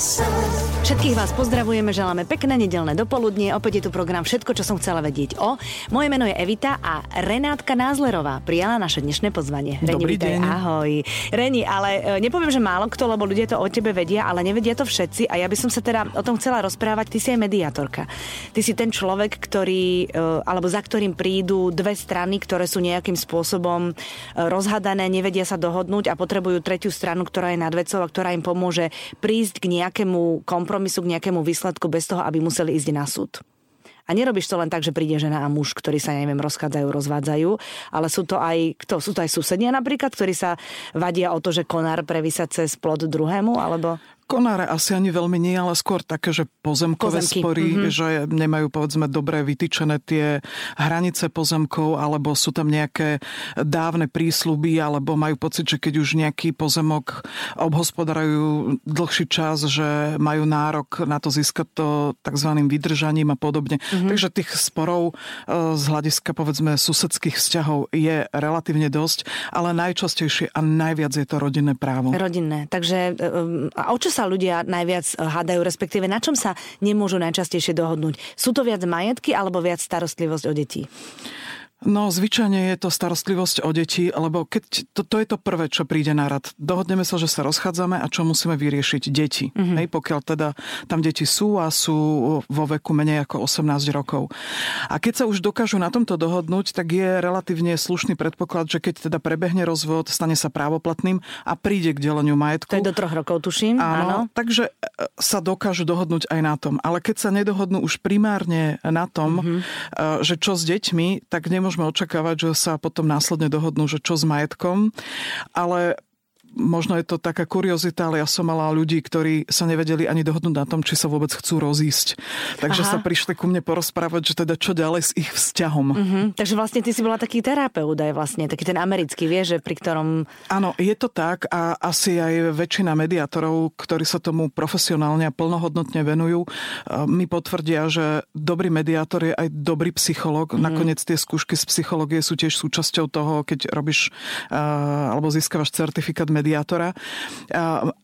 sun. Všetkých vás pozdravujeme, želáme pekné nedelné dopoludnie. Opäť je tu program Všetko, čo som chcela vedieť o. Moje meno je Evita a Renátka Názlerová prijala naše dnešné pozvanie. Reni, Dobrý vítaj, deň. Ahoj. Reni, ale e, nepoviem, že málo kto, lebo ľudia to o tebe vedia, ale nevedia to všetci a ja by som sa teda o tom chcela rozprávať. Ty si aj mediátorka. Ty si ten človek, ktorý, e, alebo za ktorým prídu dve strany, ktoré sú nejakým spôsobom e, rozhadané, nevedia sa dohodnúť a potrebujú tretiu stranu, ktorá je nad vecou a ktorá im pomôže prísť k nejakému kompromisu, k nejakému výsledku bez toho, aby museli ísť na súd. A nerobíš to len tak, že príde žena a muž, ktorí sa, neviem, rozchádzajú, rozvádzajú, ale sú to aj, kto, sú to aj susedia napríklad, ktorí sa vadia o to, že konár prevísa cez plod druhému, alebo... Konáre asi ani veľmi nie, ale skôr také, že pozemkové Pozemky, spory, mhm. že nemajú povedzme dobre vytýčené tie hranice pozemkov, alebo sú tam nejaké dávne prísľuby, alebo majú pocit, že keď už nejaký pozemok obhospodarujú dlhší čas, že majú nárok na to získať to tzv. vydržaním a podobne. Mhm. Takže tých sporov e, z hľadiska povedzme susedských vzťahov je relatívne dosť, ale najčastejšie a najviac je to rodinné právo. Rodinné. Takže um, a o čo sa ľudia najviac eh, hádajú, respektíve na čom sa nemôžu najčastejšie dohodnúť? Sú to viac majetky alebo viac starostlivosť o deti? No, zvyčajne je to starostlivosť o deti, lebo keď to, to je to prvé, čo príde na rad. Dohodneme sa, že sa rozchádzame a čo musíme vyriešiť? Deti. Mm-hmm. Hej, pokiaľ teda tam deti sú a sú vo veku menej ako 18 rokov. A keď sa už dokážu na tomto dohodnúť, tak je relatívne slušný predpoklad, že keď teda prebehne rozvod, stane sa právoplatným a príde k deleniu majetku. To je do troch rokov, tuším. Áno, Áno. takže e, sa dokážu dohodnúť aj na tom. Ale keď sa nedohodnú už primárne na tom, mm-hmm. že čo s deťmi, tak nemôžeme očakávať, že sa potom následne dohodnú, že čo s majetkom. Ale možno je to taká kuriozita, ale ja som mala ľudí, ktorí sa nevedeli ani dohodnúť na tom, či sa vôbec chcú rozísť. Takže Aha. sa prišli ku mne porozprávať, že teda čo ďalej s ich vzťahom. Mhm. Takže vlastne ty si bola taký terapeut aj vlastne, taký ten americký, vieš, že pri ktorom... Áno, je to tak a asi aj väčšina mediátorov, ktorí sa tomu profesionálne a plnohodnotne venujú, eh, mi potvrdia, že dobrý mediátor je aj dobrý psychológ. Mm. Nakoniec tie skúšky z psychológie sú tiež súčasťou toho, keď robíš eh, alebo získavaš certifikát mediátora,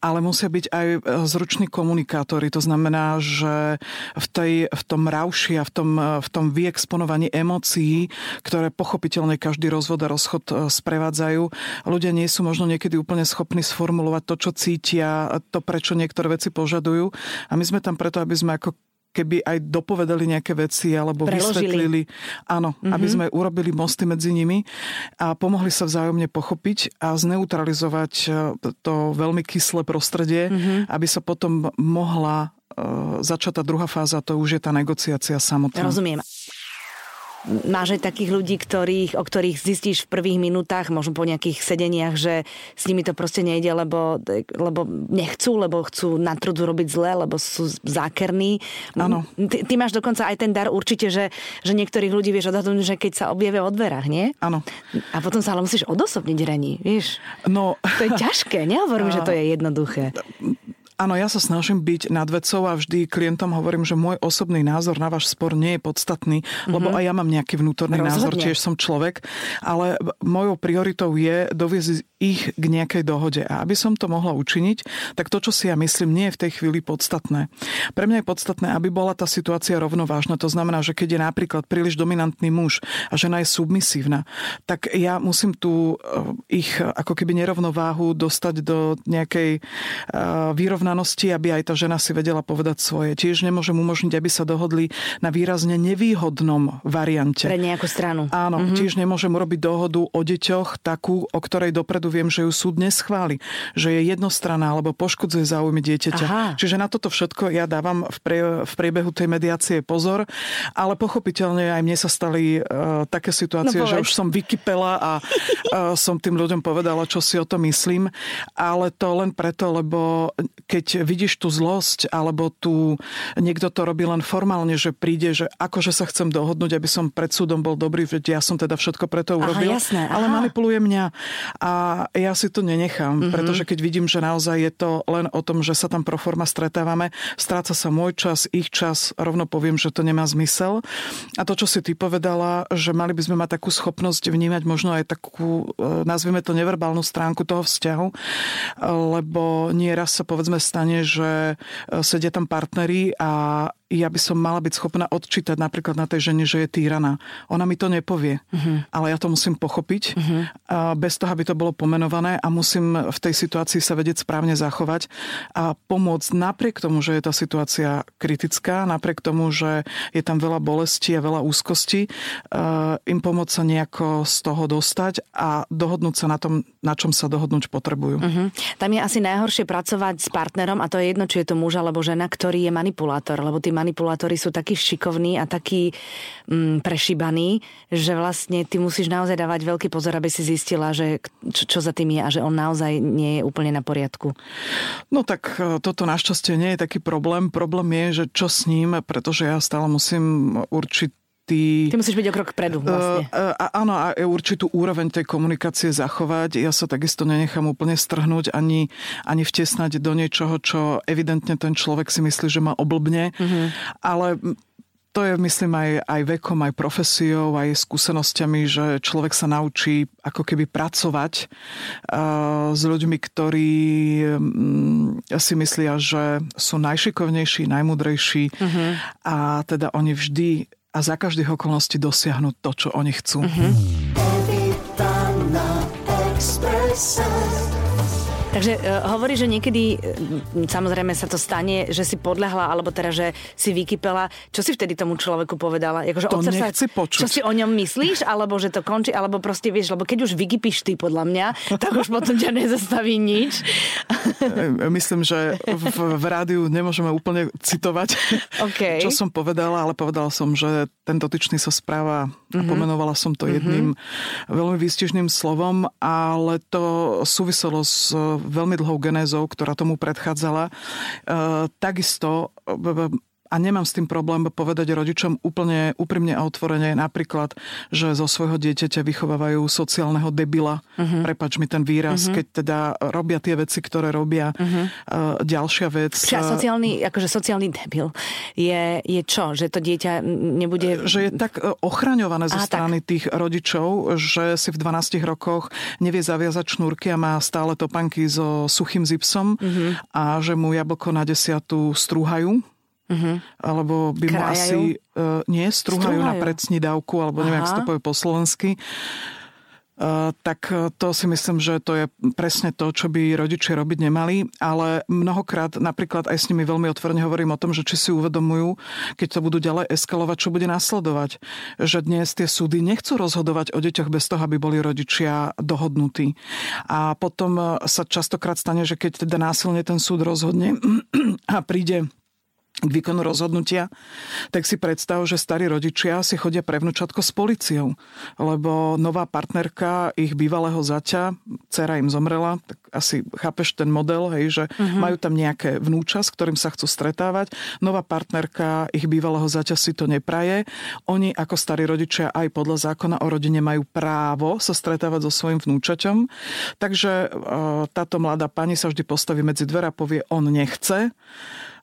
ale musia byť aj eh, zruční komunikátori. To znamená, že v, tej, v tom rauši a v tom, eh, v tom vyexponovaní emócií, ktoré pochopiteľne každý rozvod a rozchod eh, sprevádzajú, ľudia nie sú možno niekedy úplne schopní sformulovať to, čo cítia, to, prečo niektoré veci požadujú. A my sme tam preto, aby sme ako keby aj dopovedali nejaké veci alebo Preložili. vysvetlili. Áno, mm-hmm. aby sme urobili mosty medzi nimi a pomohli sa vzájomne pochopiť a zneutralizovať e, to veľmi kyslé prostredie, mm-hmm. aby sa potom mohla e, začať tá druhá fáza, to už je tá negociácia samotná. Rozumiem. Máš aj takých ľudí, ktorých, o ktorých zistíš v prvých minútach, možno po nejakých sedeniach, že s nimi to proste nejde, lebo, lebo nechcú, lebo chcú na trudu robiť zle, lebo sú zákerní. Áno. Ty, ty máš dokonca aj ten dar určite, že, že niektorých ľudí vieš odhadnúť, že keď sa objavia o dverách, nie? Áno. A potom sa ale musíš odosobniť rení, vieš? No, To je ťažké, nehovorím, že to je jednoduché. Áno, ja sa snažím byť nad vecou a vždy klientom hovorím, že môj osobný názor na váš spor nie je podstatný, mm-hmm. lebo aj ja mám nejaký vnútorný Rozhodne. názor, tiež som človek, ale mojou prioritou je doviezť ich k nejakej dohode. A aby som to mohla učiniť, tak to, čo si ja myslím, nie je v tej chvíli podstatné. Pre mňa je podstatné, aby bola tá situácia rovnovážna. To znamená, že keď je napríklad príliš dominantný muž a žena je submisívna, tak ja musím tu eh, ich ako keby nerovnováhu dostať do nejakej eh, vyrovnanosti, aby aj tá žena si vedela povedať svoje. Tiež nemôžem umožniť, aby sa dohodli na výrazne nevýhodnom variante. Pre nejakú stranu. Áno, mm-hmm. tiež nemôžem urobiť dohodu o deťoch takú, o ktorej dopredu viem, že ju súd neschváli, že je jednostranná alebo poškodzuje záujmy dieťaťa. Aha. Čiže na toto všetko ja dávam v, prie, v priebehu tej mediácie pozor, ale pochopiteľne aj mne sa stali uh, také situácie, No že už som vykypela a uh, som tým ľuďom povedala, čo si o to myslím, ale to len preto, lebo keď vidíš tú zlosť, alebo tu niekto to robí len formálne, že príde, že akože sa chcem dohodnúť, aby som pred súdom bol dobrý, veď ja som teda všetko preto Aha, urobil, jasné, ale aha. manipuluje mňa. A A ja si to nenechám, mm-hmm. pretože keď vidím, že naozaj je to len o tom, že sa tam pro forma stretávame, stráca sa môj čas, ich čas, rovno poviem, že to nemá zmysel. A to, čo si ty povedala, že mali by sme mať takú schopnosť vnímať možno aj takú, e, nazvime to neverbálnu stránku toho vzťahu, lebo nieraz sa povedzme stane, že e, sedia tam partneri a ja by som mala byť schopná odčítať napríklad na tej žene, že je týraná. Ona mi to nepovie, uh-huh. ale ja to musím pochopiť uh-huh. bez toho, aby to bolo pomenované a musím v tej situácii sa vedieť správne zachovať a pomôcť napriek tomu, že je tá situácia kritická, napriek tomu, že je tam veľa bolesti a veľa úzkosti, im pomôcť sa nejako z toho dostať a dohodnúť sa na tom, na čom sa dohodnúť potrebujú. Uh-huh. Tam je asi najhoršie pracovať s partnerom a to je jedno, či je to muž alebo žena, ktorý je manipulátor, lebo tí manipulátori sú takí šikovní a takí mm, prešíbaní, že vlastne ty musíš naozaj dávať veľký pozor, aby si zistila, že čo, čo za tým je a že on naozaj nie je úplne na poriadku. No tak e, toto našťastie nie je taký problém. Problém je, že čo s ním, pretože ja stále musím určiť Ty, Ty musíš byť o krok predu vlastne. Uh, uh, áno, a určitú úroveň tej komunikácie zachovať. Ja sa takisto nenechám úplne strhnúť ani, ani vtesnať do niečoho, čo evidentne ten človek si myslí, že má oblbne. Uh-huh. Ale to je, myslím, aj, aj vekom, aj profesiou, aj skúsenosťami, že človek sa naučí ako keby pracovať uh, s ľuďmi, ktorí um, si myslia, že sú najšikovnejší, najmudrejší uh-huh. a teda oni vždy a za každých okolností dosiahnuť to, čo oni chcú. Uh-huh. Takže uh, hovorí, že niekedy, uh, samozrejme sa to stane, že si podľahla, alebo teda, že si vykypela. Čo si vtedy tomu človeku povedala? Jakože to nechci počuť. Čo si o ňom myslíš? Alebo že to končí? Alebo proste vieš, lebo keď už vykypíš ty podľa mňa, tak už potom ťa nezastaví nič. Myslím, že v, v rádiu nemôžeme úplne citovať, okay. čo som povedala, ale povedala som, že ten dotyčný sa správa mm-hmm. a mhm. pomenovala som to mm-hmm. jedným veľmi výstižným slovom, ale to súviselo s veľmi dlhou genézou, ktorá tomu predchádzala. E, takisto a nemám s tým problém povedať rodičom úplne úprimne a otvorene napríklad, že zo svojho dieťaťa vychovávajú sociálneho debila. Uh-huh. Prepač mi ten výraz, uh-huh. keď teda robia tie veci, ktoré robia. Uh-huh. Uh, ďalšia vec... Čiže sociálny, akože sociálny debil je, je čo? Že to dieťa nebude... Že je tak ochraňované zo strany tak. tých rodičov, že si v 12 rokoch nevie zaviazať šnúrky a má stále topanky so suchým zipsom uh-huh. a že mu jablko na desiatu strúhajú Uh-huh. Alebo by mu asi uh, nie strúhajú, na predsnidávku, alebo neviem, ako to povie po slovensky. Uh, tak to si myslím, že to je presne to, čo by rodičia robiť nemali, ale mnohokrát napríklad aj s nimi veľmi otvorene hovorím o tom, že či si uvedomujú, keď to budú ďalej eskalovať, čo bude nasledovať. Že dnes tie súdy nechcú rozhodovať o deťoch bez toho, aby boli rodičia dohodnutí. A potom sa častokrát stane, že keď teda násilne ten súd rozhodne a príde k výkonu rozhodnutia, tak si predstav, že starí rodičia si chodia pre vnúčatko s policiou, lebo nová partnerka ich bývalého zaťa, dcera im zomrela, tak asi chápeš ten model, hej, že uh-huh. majú tam nejaké vnúča, s ktorým sa chcú stretávať. Nová partnerka ich bývalého zaťa si to nepraje. Oni ako starí rodičia aj podľa zákona o rodine majú právo sa stretávať so svojím vnúčaťom. Takže e, táto mladá pani sa vždy postaví medzi dvere a povie, on nechce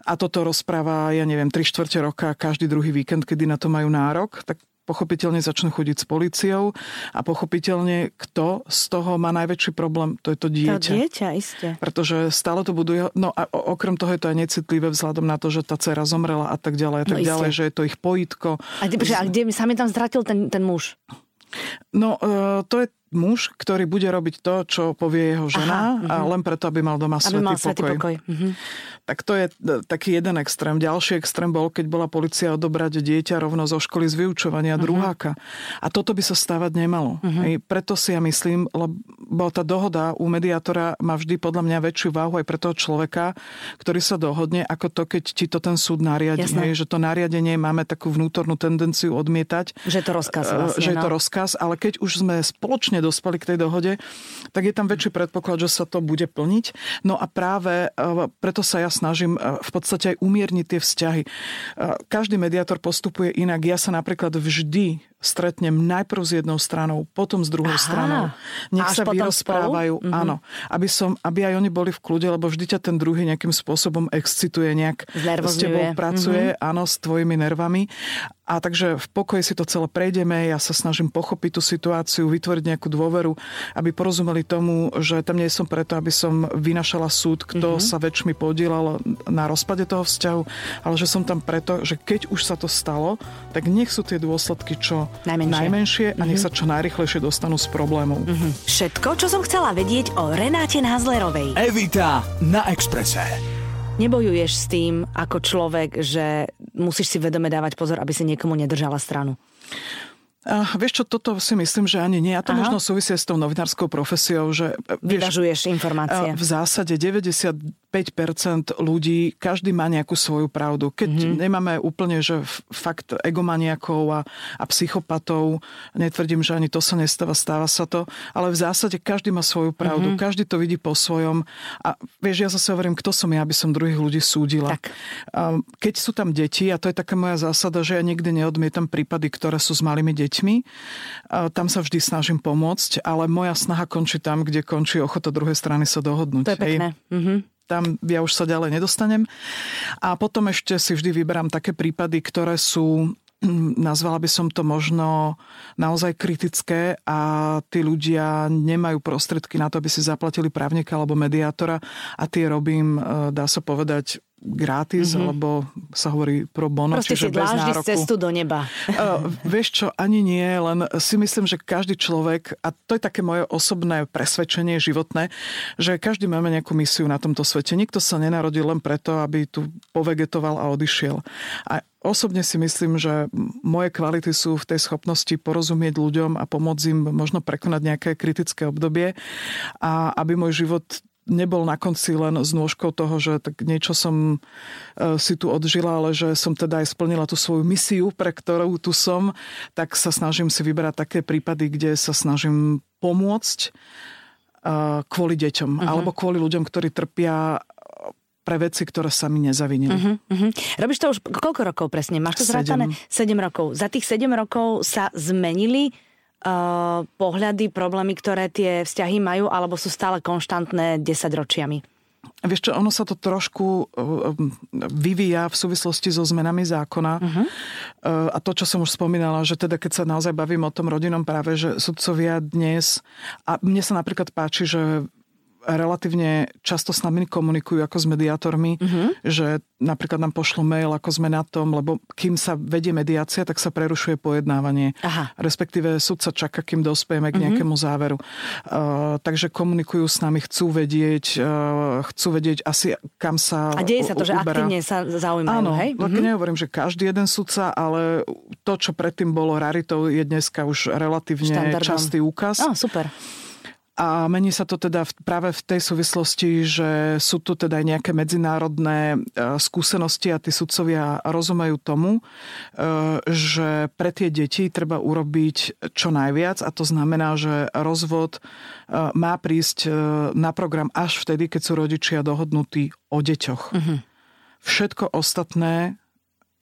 a toto rozpráva, ja neviem, 3 čtvrte roka, každý druhý víkend, kedy na to majú nárok, tak pochopiteľne začnú chodiť s policiou a pochopiteľne kto z toho má najväčší problém, to je to dieťa. To dieťa, isté. Pretože stále to budú, no a okrem toho je to aj necitlivé vzhľadom na to, že tá dcera zomrela a tak ďalej a tak no, ďalej, že je to ich pojitko. A, a kde sa mi tam ztratil ten, ten muž? No, e, to je muž, ktorý bude robiť to, čo povie jeho žena Aha, a mhm. len preto, aby mal doma aby svetý mal pokoj. pokoj. Uh-huh. Tak to je e, taký jeden extrém. Ďalší extrém bol, keď bola policia odobrať dieťa rovno zo školy z vyučovania uh-huh. druháka. A toto by sa stávať nemalo. Uh-huh. Hej, preto si ja myslím, lebo tá dohoda u mediátora má vždy podľa mňa väčšiu váhu aj pre toho človeka, ktorý sa dohodne, ako to, keď ti to ten súd nariadi. Hej, že to nariadenie máme takú vnútornú tendenciu odmietať. Že je to rozkaz e, vlastne, Že je to no. rozkaz, ale keď už sme spoločne dospeli k tej dohode, tak je tam väčší predpoklad, že sa to bude plniť. No a práve e, preto sa ja snažím e, v podstate aj umierniť tie vzťahy. Každý mediátor postupuje inak. Ja sa napríklad vždy stretnem najprv s jednou stranou, potom s druhou Aha. stranou. Nech sa vyrozprávajú, mm-hmm. áno. Aby, som, aby aj oni boli v kľude, lebo vždy ťa ten druhý nejakým spôsobom excituje, nejak s tebou pracuje, mm-hmm. áno, s tvojimi nervami. A takže v pokoji si to celé prejdeme, ja sa snažím pochopiť tú situáciu, vytvoriť nejakú dôveru, aby porozumeli tomu, že tam nie som preto, aby som vynašala súd, kto mm-hmm. sa väčšmi podielal na rozpade toho vzťahu, ale že som tam preto, že keď už sa to stalo, tak nech sú tie dôsledky čo najmenšie, najmenšie a nech mm-hmm. sa čo najrychlejšie dostanú z problémov. Mm-hmm. Všetko, čo som chcela vedieť o Renáte Názlerovej. Evita na Exprese. Nebojuješ s tým ako človek, že musíš si vedome dávať pozor, aby si niekomu nedržala stranu? A vieš čo, toto si myslím, že ani nie. A to Aha. možno súvisie s tou novinárskou profesiou, že... Vyvažuješ informácie. V zásade 90 5% ľudí, každý má nejakú svoju pravdu. Keď mm-hmm. nemáme úplne, že fakt egomaniakov a, a psychopatov, netvrdím, že ani to sa nestáva, stáva sa to, ale v zásade každý má svoju pravdu, mm-hmm. každý to vidí po svojom. A vieš, ja zase hovorím, kto som ja, aby som druhých ľudí súdila. Tak. Keď sú tam deti, a to je taká moja zásada, že ja nikdy neodmietam prípady, ktoré sú s malými deťmi, tam sa vždy snažím pomôcť, ale moja snaha končí tam, kde končí ochota druhej strany sa dohodnúť. To je pekné. Mm-hmm tam ja už sa ďalej nedostanem. A potom ešte si vždy vyberám také prípady, ktoré sú nazvala by som to možno naozaj kritické a tí ľudia nemajú prostredky na to, aby si zaplatili právnika alebo mediátora a tie robím, e, dá sa povedať, gratis, mm-hmm. alebo sa hovorí pro bono, Proste čiže bez nároku. cestu do neba. Uh, vieš čo, ani nie, len si myslím, že každý človek, a to je také moje osobné presvedčenie životné, že každý máme nejakú misiu na tomto svete. Nikto sa nenarodil len preto, aby tu povegetoval a odišiel. A Osobne si myslím, že moje kvality sú v tej schopnosti porozumieť ľuďom a pomôcť im možno prekonať nejaké kritické obdobie a aby môj život nebol na konci len s nôžkou toho, že tak niečo som e, si tu odžila, ale že som teda aj splnila tú svoju misiu, pre ktorú tu som, tak sa snažím si vyberať také prípady, kde sa snažím pomôcť e, kvôli deťom uh-huh. alebo kvôli ľuďom, ktorí trpia pre veci, ktoré sa mi nezavinili. Uh-huh, uh-huh. Robíš to už koľko rokov presne? Máš to zrátané? 7 rokov. Za tých 7 rokov sa zmenili uh, pohľady, problémy, ktoré tie vzťahy majú, alebo sú stále konštantné 10 ročiami? Vieš čo, ono sa to trošku vyvíja v súvislosti so zmenami zákona. Uh-huh. A to, čo som už spomínala, že teda keď sa naozaj bavím o tom rodinnom práve, že sudcovia dnes, a mne sa napríklad páči, že relatívne často s nami komunikujú ako s mediátormi, uh-huh. že napríklad nám pošlo mail, ako sme na tom, lebo kým sa vedie mediácia, tak sa prerušuje pojednávanie. Aha. Respektíve sa čaká, kým dospejeme k mhm. nejakému uh-huh. záveru. Uh, takže komunikujú s nami, chcú vedieť, uh, chcú vedieť asi, kam sa A deje sa to, u- že uberá. aktívne sa zaujímajú, Áno, hej? uh-huh. nehovorím, že každý jeden sudca, ale to, čo predtým bolo raritou, je dneska už relatívne Štandardom. častý úkaz. Oh, super. A mení sa to teda práve v tej súvislosti, že sú tu teda aj nejaké medzinárodné e, skúsenosti a tí sudcovia rozumejú tomu, e, že pre tie deti treba urobiť čo najviac a to znamená, že rozvod e, má prísť na program až vtedy, keď sú rodičia dohodnutí o deťoch. Uh-huh. Všetko ostatné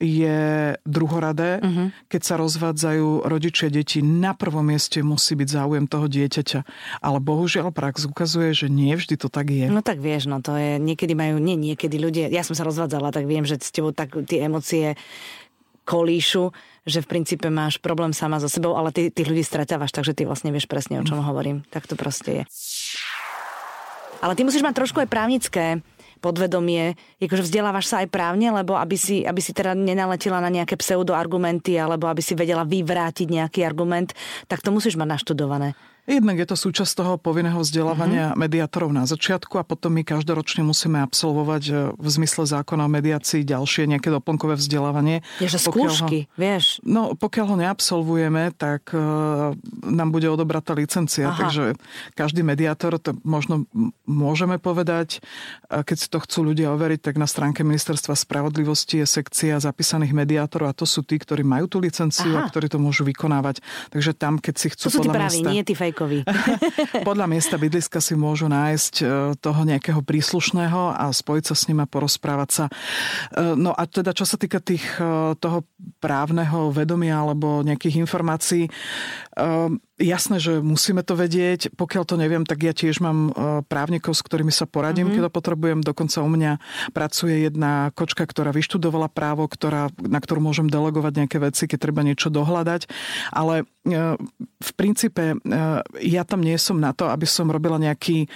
je druhoradé. Uh-huh. Keď sa rozvádzajú rodičia deti, na prvom mieste musí byť záujem toho dieťaťa. Ale bohužiaľ prax ukazuje, že nie vždy to tak je. No tak vieš, no to je, niekedy majú, nie niekedy ľudia, ja som sa rozvádzala, tak viem, že s tebou tak tie emócie kolíšu, že v princípe máš problém sama so sebou, ale ty tých ľudí stretávaš, takže ty vlastne vieš presne, o čom hovorím. Tak to proste je. Ale ty musíš mať trošku aj právnické podvedomie, akože vzdelávaš sa aj právne, lebo aby si, aby si teda nenaletila na nejaké pseudoargumenty alebo aby si vedela vyvrátiť nejaký argument, tak to musíš mať naštudované. Jednak je to súčasť toho povinného vzdelávania uh-huh. mediátorov na začiatku a potom my každoročne musíme absolvovať e, v zmysle zákona o mediácii ďalšie nejaké doplnkové vzdelávanie. Ježe skúšky, ho, vieš. No, pokiaľ ho neabsolvujeme, tak uh, nám bude odobratá licencia. Aha. Takže každý mediátor, to možno môžeme povedať, keď si to chcú ľudia overiť, tak na stránke Ministerstva spravodlivosti je sekcia zapísaných mediátorov a to sú tí, ktorí majú tú licenciu Aha. a ktorí to môžu vykonávať. Takže tam, keď si chcú to sú tí praví, nie tí Švajkovi. Podľa miesta bydliska si môžu nájsť e, toho nejakého príslušného a spojiť sa s ním a porozprávať sa. E, no a teda čo sa týka tých, e, toho právneho vedomia alebo nejakých informácií, jasné, že musíme to vedieť. Pokiaľ to neviem, tak ja tiež mám právnikov, s ktorými sa poradím, mm-hmm. keď to potrebujem. Dokonca u mňa pracuje jedna kočka, ktorá vyštudovala právo, ktorá, na ktorú môžem delegovať nejaké veci, keď treba niečo dohľadať. Ale v princípe ja tam nie som na to, aby som robila nejaký,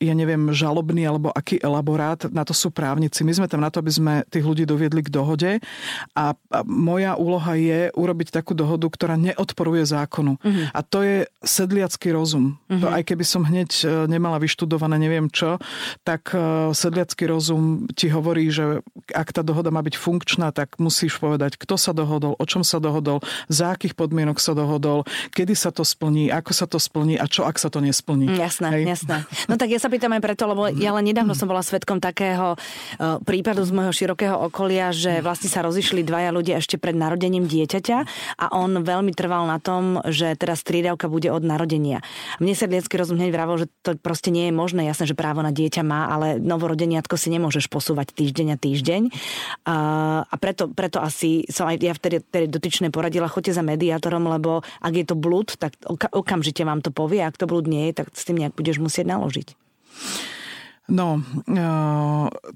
ja neviem, žalobný alebo aký elaborát. Na to sú právnici. My sme tam na to, aby sme tých ľudí doviedli k dohode. A moja úloha je urobiť takú dohodu, ktorá neodporuje zákonu. Uh-huh. A to je sedliacký rozum. Uh-huh. To, aj keby som hneď e, nemala vyštudované neviem čo, tak e, sedliacký rozum ti hovorí, že ak tá dohoda má byť funkčná, tak musíš povedať, kto sa dohodol, o čom sa dohodol, za akých podmienok sa dohodol, kedy sa to splní, ako sa to splní a čo ak sa to nesplní. Jasné, Hej. jasné. No tak ja sa pýtam aj preto, lebo ja len nedávno som bola svetkom takého uh, prípadu z môjho širokého okolia, že vlastne sa rozišli dvaja ľudia ešte pred narodením dieťaťa a on veľmi trval na tom, že teraz striedavka bude od narodenia. Mne sa detský rozum hneď vravol, že to proste nie je možné. Jasné, že právo na dieťa má, ale novorodeniatko si nemôžeš posúvať týždeň a týždeň. A, a preto, preto asi som aj ja vtedy, vtedy dotyčné poradila, choďte za mediátorom, lebo ak je to blúd, tak okamžite vám to povie, ak to blúd nie je, tak s tým nejak budeš musieť naložiť. No, e,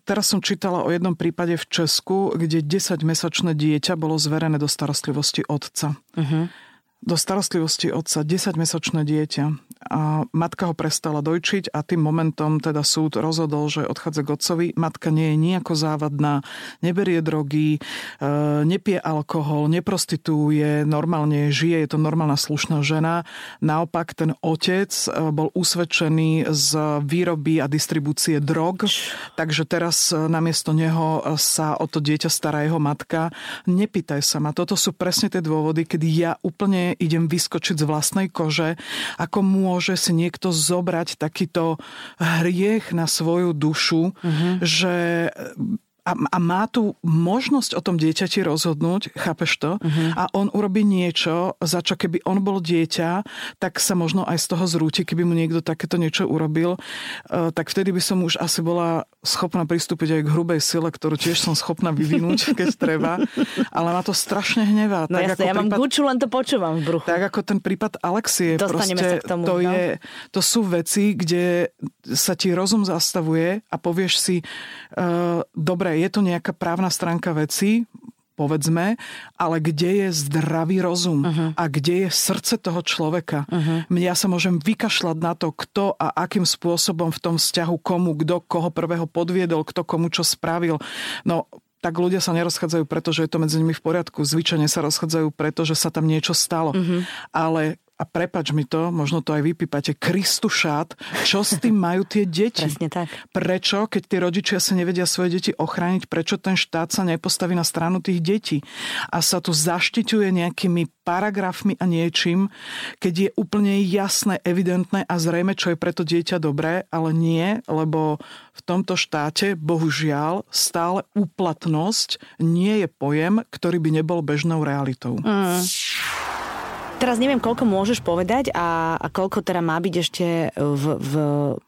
teraz som čítala o jednom prípade v Česku, kde 10-mesačné dieťa bolo zverené do starostlivosti otca. Uh-huh do starostlivosti otca 10-mesačné dieťa. A matka ho prestala dojčiť a tým momentom teda súd rozhodol, že odchádza k otcovi. Matka nie je nejako závadná, neberie drogy, e, nepie alkohol, neprostituuje, normálne žije, je to normálna slušná žena. Naopak ten otec e, bol usvedčený z výroby a distribúcie drog, takže teraz e, namiesto neho sa o to dieťa stará jeho matka. Nepýtaj sa ma, toto sú presne tie dôvody, kedy ja úplne idem vyskočiť z vlastnej kože, ako môže si niekto zobrať takýto hriech na svoju dušu, uh-huh. že a, a má tu možnosť o tom dieťati rozhodnúť, chápeš to? Uh-huh. A on urobí niečo, za čo keby on bol dieťa, tak sa možno aj z toho zrúti, keby mu niekto takéto niečo urobil, uh, tak vtedy by som už asi bola schopná pristúpiť aj k hrubej sile, ktorú tiež som schopná vyvinúť, keď treba. Ale ma to strašne hnevá. No tak jasne, ako ja prípad, mám guču, len to počúvam v bruchu. Tak ako ten prípad Alexie. Dostaneme proste, sa k tomu. To, no? je, to sú veci, kde sa ti rozum zastavuje a povieš si, uh, dobre, je to nejaká právna stránka veci, povedzme, ale kde je zdravý rozum uh-huh. a kde je srdce toho človeka. Uh-huh. Ja sa môžem vykašľať na to, kto a akým spôsobom v tom vzťahu komu, kto koho prvého podviedol, kto komu čo spravil. No, tak ľudia sa nerozchádzajú, pretože je to medzi nimi v poriadku. Zvyčajne sa rozchádzajú, pretože sa tam niečo stalo. Uh-huh. Ale a prepač mi to, možno to aj vypípate, Kristušát, čo s tým majú tie deti? Presne tak. Prečo, keď tí rodičia sa nevedia svoje deti ochrániť, prečo ten štát sa nepostaví na stranu tých detí a sa tu zaštiťuje nejakými paragrafmi a niečím, keď je úplne jasné, evidentné a zrejme, čo je preto dieťa dobré, ale nie, lebo v tomto štáte, bohužiaľ, stále úplatnosť nie je pojem, ktorý by nebol bežnou realitou. Mm. Teraz neviem, koľko môžeš povedať a, a koľko teda má byť ešte v, v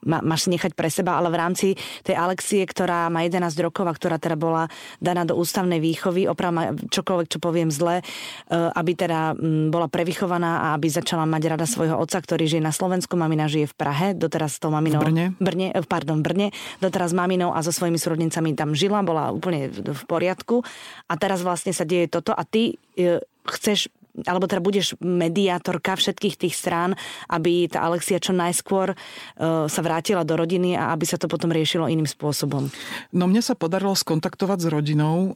má, máš si nechať pre seba, ale v rámci tej Alexie, ktorá má 11 rokov a ktorá teda bola daná do ústavnej výchovy, oprav čokoľvek, čo poviem zle, e, aby teda bola prevychovaná a aby začala mať rada svojho otca, ktorý žije na Slovensku, mamina žije v Prahe, doteraz s tou maminou... V Brne? Brne e, pardon, Brne, doteraz s maminou a so svojimi súrodnicami tam žila, bola úplne v poriadku a teraz vlastne sa deje toto a ty e, chceš alebo teda budeš mediátorka všetkých tých strán, aby tá Alexia čo najskôr uh, sa vrátila do rodiny a aby sa to potom riešilo iným spôsobom. No mne sa podarilo skontaktovať s rodinou,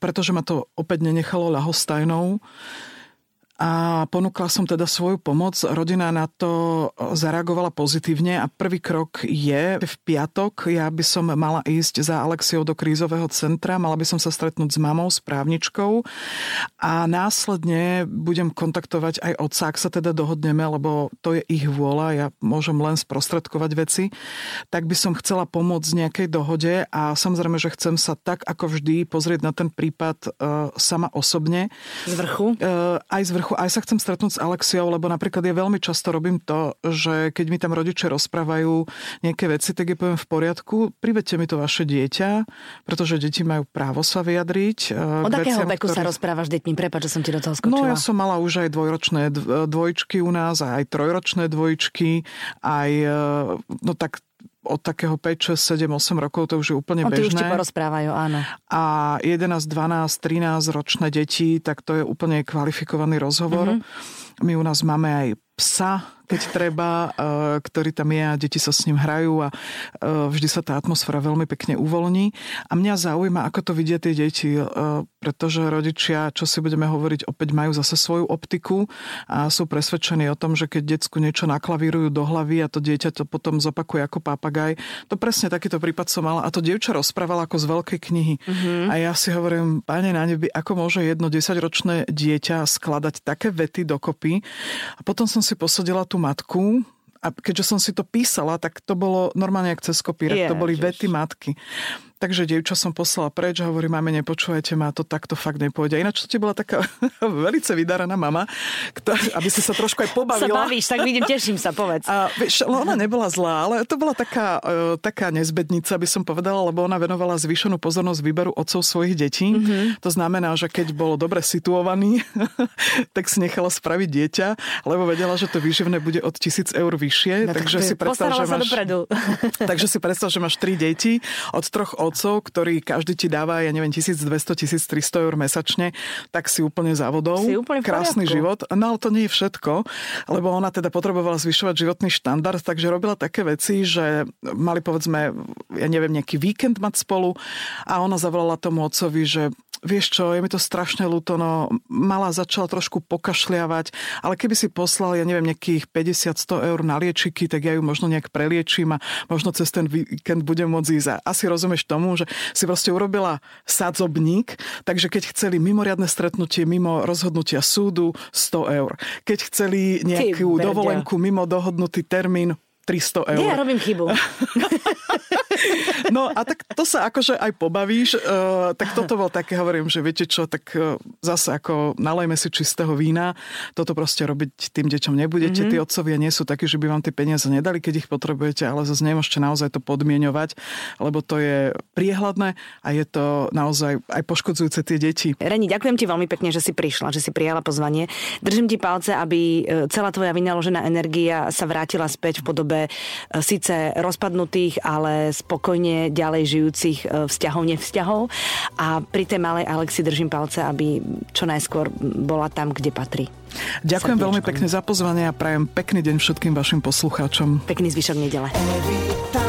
pretože ma to opäť nenechalo ľahostajnou a ponúkla som teda svoju pomoc. Rodina na to zareagovala pozitívne a prvý krok je v piatok. Ja by som mala ísť za Alexiou do krízového centra, mala by som sa stretnúť s mamou, s právničkou a následne budem kontaktovať aj otca, ak sa teda dohodneme, lebo to je ich vôľa, ja môžem len sprostredkovať veci, tak by som chcela pomôcť nejakej dohode a samozrejme, že chcem sa tak ako vždy pozrieť na ten prípad uh, sama osobne. Z vrchu? Uh, aj z vrchu strachu. Aj sa chcem stretnúť s Alexiou, lebo napríklad ja veľmi často robím to, že keď mi tam rodičia rozprávajú nejaké veci, tak je poviem v poriadku, privedte mi to vaše dieťa, pretože deti majú právo sa vyjadriť. Od akého veku ktorý... sa rozprávaš deťmi? Prepač, že som ti do toho skočila. No ja som mala už aj dvojročné dvojčky u nás, aj trojročné dvojčky, aj no tak od takého 5, 6, 7, 8 rokov to už je úplne o, bežné. už ti porozprávajú, áno. A 11, 12, 13 ročné deti, tak to je úplne kvalifikovaný rozhovor. Mm-hmm. My u nás máme aj psa, keď treba, eh, ktorý tam je a deti sa s ním hrajú a eh, vždy sa tá atmosféra veľmi pekne uvoľní. A mňa zaujíma, ako to vidia tie deti, eh, pretože rodičia, čo si budeme hovoriť, opäť majú zase svoju optiku a sú presvedčení o tom, že keď decku niečo naklavírujú do hlavy a to dieťa to potom zopakuje ako papagaj. To presne takýto prípad som mala a to dievča rozprávala ako z veľkej knihy. Mm-hmm. A ja si hovorím, páne na nebi, ako môže jedno desaťročné dieťa skladať také vety dokopy. A potom som si posadila tú tú matku a keďže som si to písala, tak to bolo normálne jak cez kopírak, to boli vety matky. Takže dievča som poslala preč a hovorí, máme, nepočujete ma, to takto fakt nepôjde. Ináč to ti bola taká velice vydaraná mama, ktorá, aby si sa trošku aj pobavila. Sa bavíš, tak vidím, teším sa, povedz. A, vieš, ona nebola zlá, ale to bola taká, uh, taká nezbednica, by som povedala, lebo ona venovala zvýšenú pozornosť výberu otcov svojich detí. Mm-hmm. To znamená, že keď bol dobre situovaný, tak si nechala spraviť dieťa, lebo vedela, že to výživné bude od tisíc eur vyššie. No, takže si predstav, že máš, takže si predstav, že máš tri deti od troch otcov, ktorí každý ti dáva, ja neviem, 1200-1300 eur mesačne, tak si úplne závodov. Si úplne Krásny život. No ale to nie je všetko, lebo ona teda potrebovala zvyšovať životný štandard, takže robila také veci, že mali povedzme, ja neviem, nejaký víkend mať spolu a ona zavolala tomu otcovi, že vieš čo, je mi to strašne ľúto, no mala začala trošku pokašliavať, ale keby si poslal, ja neviem, nejakých 50-100 eur na liečiky, tak ja ju možno nejak preliečím a možno cez ten víkend budem môcť ísť. A asi rozumieš tomu, že si proste urobila sadzobník, takže keď chceli mimoriadne stretnutie mimo rozhodnutia súdu, 100 eur. Keď chceli nejakú dovolenku mimo dohodnutý termín, 300 eur. Ja robím chybu. No a tak to sa akože aj pobavíš, uh, tak toto bol také, hovorím, že viete čo, tak uh, zase ako nalejme si čistého vína, toto proste robiť tým deťom nebudete. Mm-hmm. Tí otcovia nie sú takí, že by vám tie peniaze nedali, keď ich potrebujete, ale zase nemôžete naozaj to podmienovať, lebo to je priehľadné a je to naozaj aj poškodzujúce tie deti. Reni, ďakujem ti veľmi pekne, že si prišla, že si prijala pozvanie. Držím ti palce, aby e, celá tvoja vynaložená energia sa vrátila späť v podobe síce rozpadnutých, ale spokojne ďalej žijúcich e, vzťahov, nevzťahov. A pri tej malej Alexi držím palce, aby čo najskôr bola tam, kde patrí. Ďakujem veľmi pekne za pozvanie a prajem pekný deň všetkým vašim poslucháčom. Pekný zvyšok nedele. Evita